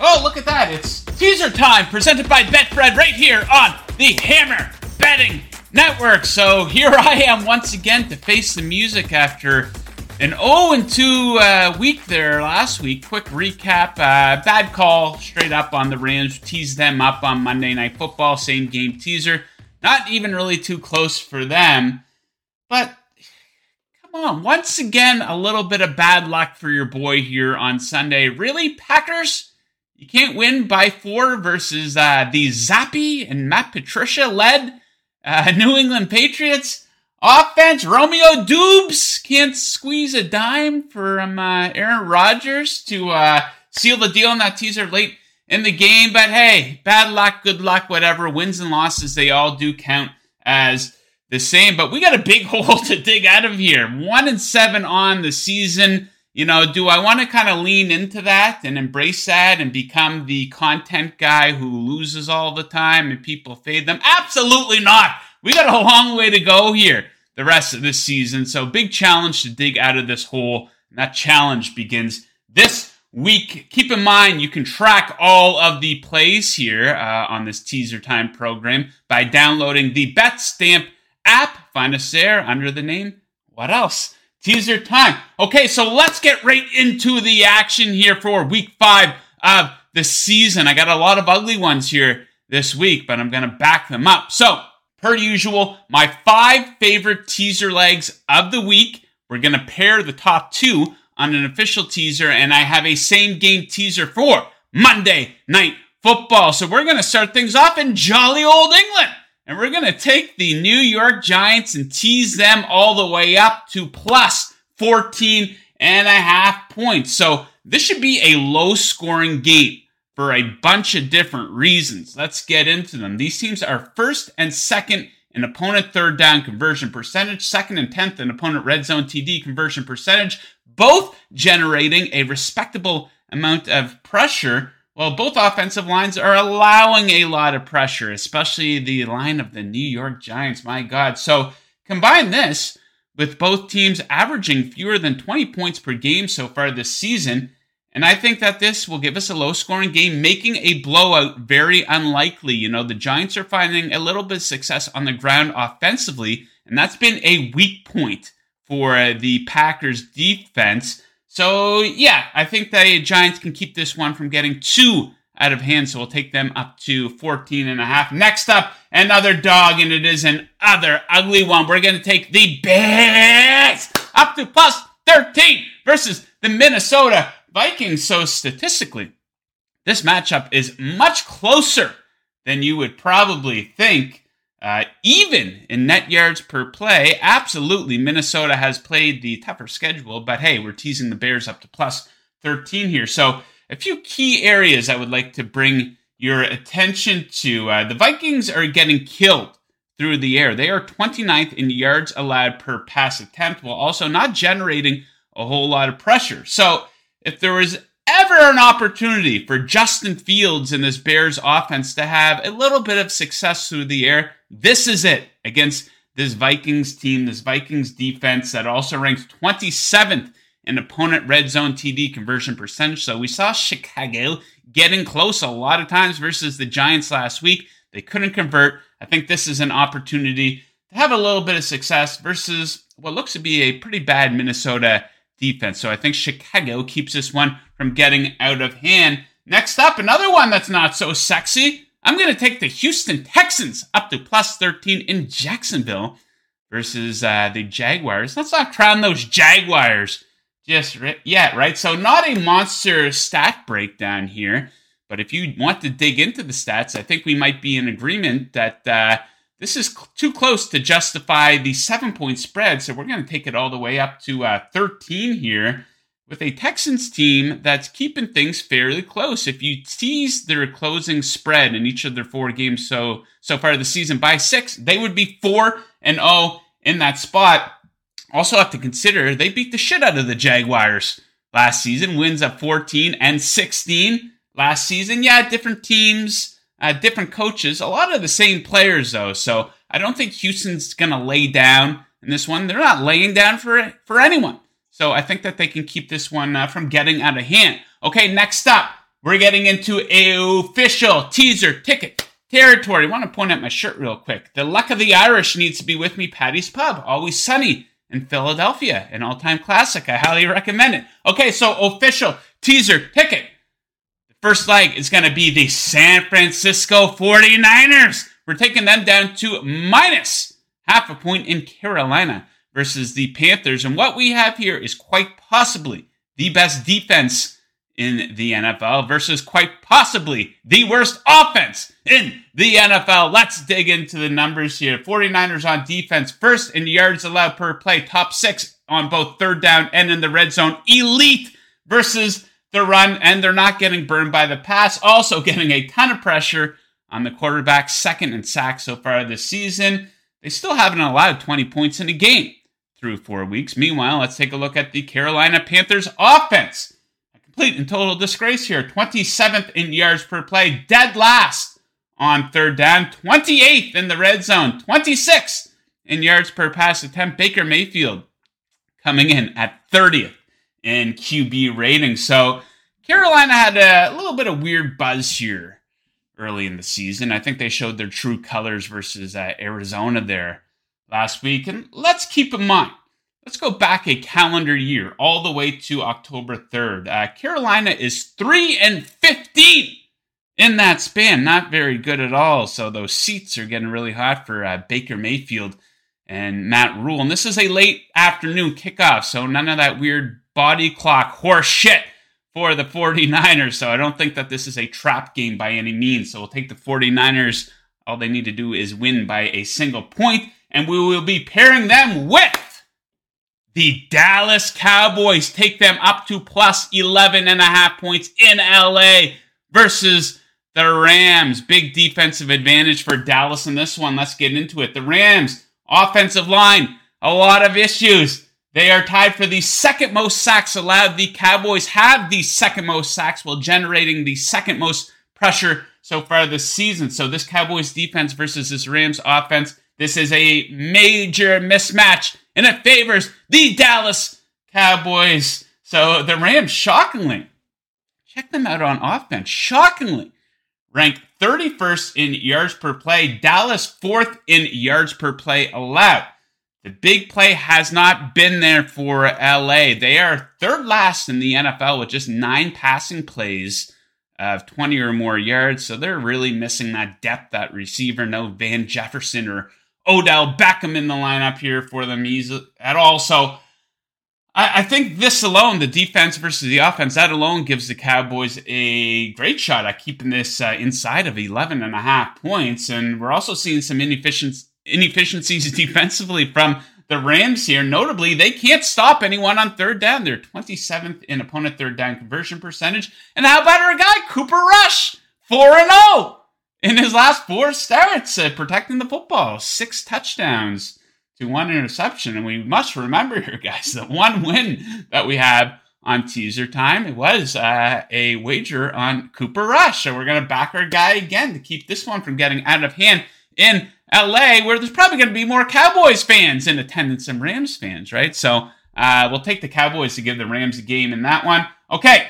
Oh, look at that. It's teaser time presented by Betfred right here on the Hammer Betting Network. So here I am once again to face the music after an 0 2 uh, week there last week. Quick recap uh, bad call straight up on the Rams. Teased them up on Monday Night Football. Same game teaser. Not even really too close for them. But come on, once again, a little bit of bad luck for your boy here on Sunday. Really, Packers? You can't win by four versus uh, the Zappe and Matt Patricia led uh, New England Patriots. Offense, Romeo Doubs can't squeeze a dime from uh, Aaron Rodgers to uh, seal the deal in that teaser late in the game. But hey, bad luck, good luck, whatever. Wins and losses, they all do count as the same. But we got a big hole to dig out of here. One and seven on the season you know, do I want to kind of lean into that and embrace that and become the content guy who loses all the time and people fade them? Absolutely not. We got a long way to go here the rest of this season. So, big challenge to dig out of this hole. And that challenge begins this week. Keep in mind, you can track all of the plays here uh, on this teaser time program by downloading the BetStamp app. Find us there under the name. What else? Teaser time. Okay, so let's get right into the action here for week five of the season. I got a lot of ugly ones here this week, but I'm going to back them up. So, per usual, my five favorite teaser legs of the week. We're going to pair the top two on an official teaser, and I have a same game teaser for Monday Night Football. So, we're going to start things off in jolly old England. And we're going to take the New York Giants and tease them all the way up to plus 14 and a half points. So this should be a low scoring game for a bunch of different reasons. Let's get into them. These teams are first and second in opponent third down conversion percentage, second and 10th in opponent red zone TD conversion percentage, both generating a respectable amount of pressure well, both offensive lines are allowing a lot of pressure, especially the line of the New York Giants. My God. So combine this with both teams averaging fewer than 20 points per game so far this season. And I think that this will give us a low scoring game, making a blowout very unlikely. You know, the Giants are finding a little bit of success on the ground offensively, and that's been a weak point for the Packers defense. So yeah, I think the Giants can keep this one from getting too out of hand. So we'll take them up to 14 and a half. Next up, another dog, and it is an other ugly one. We're going to take the Bears up to plus 13 versus the Minnesota Vikings. So statistically, this matchup is much closer than you would probably think. Uh, even in net yards per play, absolutely, Minnesota has played the tougher schedule, but hey, we're teasing the Bears up to plus 13 here. So, a few key areas I would like to bring your attention to. Uh, the Vikings are getting killed through the air. They are 29th in yards allowed per pass attempt, while also not generating a whole lot of pressure. So, if there was ever an opportunity for Justin Fields and this Bears offense to have a little bit of success through the air, this is it against this Vikings team, this Vikings defense that also ranks 27th in opponent red zone TD conversion percentage. So we saw Chicago getting close a lot of times versus the Giants last week. They couldn't convert. I think this is an opportunity to have a little bit of success versus what looks to be a pretty bad Minnesota defense. So I think Chicago keeps this one from getting out of hand. Next up, another one that's not so sexy. I'm going to take the Houston Texans up to plus 13 in Jacksonville versus uh, the Jaguars. Let's not crown those Jaguars just yet, right? So, not a monster stat breakdown here, but if you want to dig into the stats, I think we might be in agreement that uh, this is cl- too close to justify the seven point spread. So, we're going to take it all the way up to uh, 13 here with a Texans team that's keeping things fairly close. If you tease their closing spread in each of their four games so so far this season by six, they would be four and oh in that spot. Also have to consider they beat the shit out of the Jaguars last season. Wins at 14 and 16 last season. Yeah, different teams, uh, different coaches, a lot of the same players though. So I don't think Houston's gonna lay down in this one. They're not laying down for for anyone. So I think that they can keep this one uh, from getting out of hand. Okay, next up, we're getting into a official teaser ticket territory. I want to point out my shirt real quick. The luck of the Irish needs to be with me, Paddy's Pub. Always sunny in Philadelphia, an all-time classic. I highly recommend it. Okay, so official teaser ticket. The first leg is going to be the San Francisco 49ers. We're taking them down to minus half a point in Carolina versus the Panthers. And what we have here is quite possibly the best defense in the NFL versus quite possibly the worst offense in the NFL. Let's dig into the numbers here. 49ers on defense, first in yards allowed per play, top six on both third down and in the red zone. Elite versus the run, and they're not getting burned by the pass. Also getting a ton of pressure on the quarterback, second in sacks so far this season. They still haven't allowed 20 points in a game through four weeks. Meanwhile, let's take a look at the Carolina Panthers offense A complete and total disgrace here. 27th in yards per play, dead last on third down, 28th in the red zone, 26th in yards per pass attempt. Baker Mayfield coming in at 30th in QB rating. So Carolina had a little bit of weird buzz here early in the season. I think they showed their true colors versus uh, Arizona there last week. And let's keep in mind, Let's go back a calendar year all the way to October 3rd. Uh, Carolina is 3 and 15 in that span. Not very good at all. So those seats are getting really hot for uh, Baker Mayfield and Matt Rhule. And this is a late afternoon kickoff, so none of that weird body clock horse shit for the 49ers. So I don't think that this is a trap game by any means. So we'll take the 49ers. All they need to do is win by a single point, and we will be pairing them with the Dallas Cowboys take them up to plus 11 and a half points in LA versus the Rams. Big defensive advantage for Dallas in this one. Let's get into it. The Rams, offensive line, a lot of issues. They are tied for the second most sacks allowed. The Cowboys have the second most sacks while generating the second most pressure so far this season. So this Cowboys defense versus this Rams offense, this is a major mismatch and it favors the Dallas Cowboys. So the Rams, shockingly, check them out on offense, shockingly ranked 31st in yards per play, Dallas fourth in yards per play allowed. The big play has not been there for LA. They are third last in the NFL with just nine passing plays of 20 or more yards. So they're really missing that depth, that receiver. No Van Jefferson or Odell Beckham in the lineup here for them at all. So I, I, think this alone, the defense versus the offense, that alone gives the Cowboys a great shot at keeping this uh, inside of 11 and a half points. And we're also seeing some inefficiencies defensively from the Rams here. Notably, they can't stop anyone on third down. They're 27th in opponent third down conversion percentage. And how about our guy, Cooper Rush? 4 and 0 in his last four starts uh, protecting the football, six touchdowns to one interception. And we must remember here, guys, the one win that we have on teaser time it was uh, a wager on Cooper Rush. So we're going to back our guy again to keep this one from getting out of hand in LA, where there's probably going to be more Cowboys fans in attendance than Rams fans, right? So uh, we'll take the Cowboys to give the Rams a game in that one. Okay,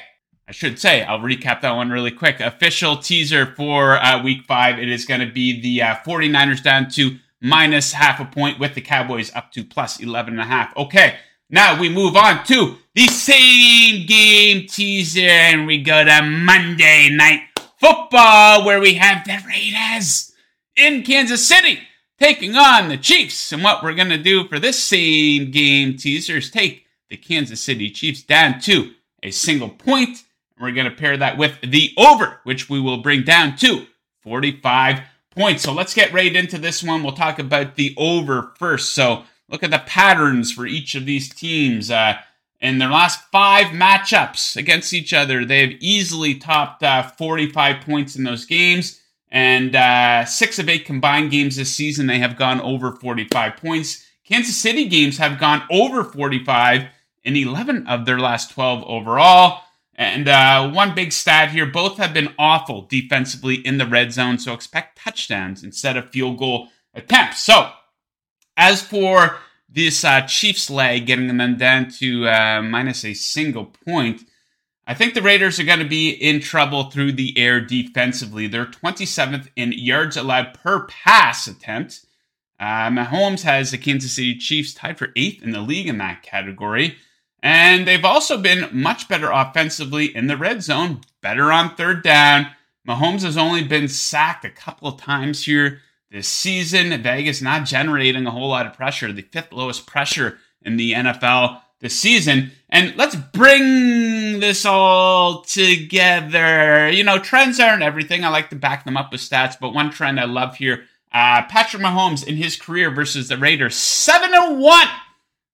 I should say, I'll recap that one really quick. Official teaser for uh, week five. It is going to be the uh, 49ers down to minus half a point with the Cowboys up to plus 11 and a half. Okay. Now we move on to the same game teaser and we go to Monday night football where we have the Raiders in Kansas City taking on the Chiefs. And what we're going to do for this same game teaser is take the Kansas City Chiefs down to a single point we're going to pair that with the over, which we will bring down to 45 points. So let's get right into this one. We'll talk about the over first. So look at the patterns for each of these teams. Uh, in their last five matchups against each other, they have easily topped uh, 45 points in those games. And uh, six of eight combined games this season, they have gone over 45 points. Kansas City games have gone over 45 in 11 of their last 12 overall. And uh, one big stat here both have been awful defensively in the red zone, so expect touchdowns instead of field goal attempts. So, as for this uh, Chiefs leg, getting them down to uh, minus a single point, I think the Raiders are going to be in trouble through the air defensively. They're 27th in yards allowed per pass attempt. Uh, Mahomes has the Kansas City Chiefs tied for eighth in the league in that category. And they've also been much better offensively in the red zone, better on third down. Mahomes has only been sacked a couple of times here this season. Vegas not generating a whole lot of pressure, the fifth lowest pressure in the NFL this season. And let's bring this all together. You know, trends aren't everything. I like to back them up with stats, but one trend I love here uh, Patrick Mahomes in his career versus the Raiders, 7 1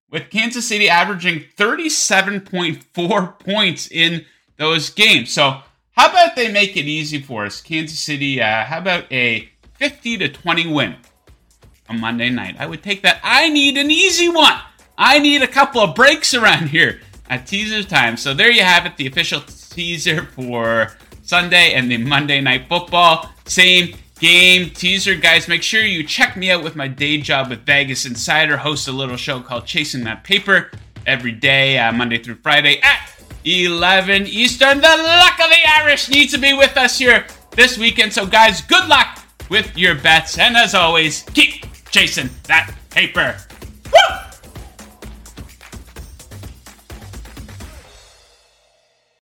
with Kansas City averaging 37.4 points in those games. So, how about they make it easy for us? Kansas City, uh, how about a 50 to 20 win on Monday night? I would take that. I need an easy one. I need a couple of breaks around here at teaser time. So, there you have it, the official teaser for Sunday and the Monday night football. Same game teaser, guys. Make sure you check me out with my day job with Vegas Insider. Host a little show called Chasing That Paper every day, uh, Monday through Friday at 11 Eastern. The luck of the Irish needs to be with us here this weekend. So, guys, good luck with your bets. And as always, keep chasing that paper. Woo!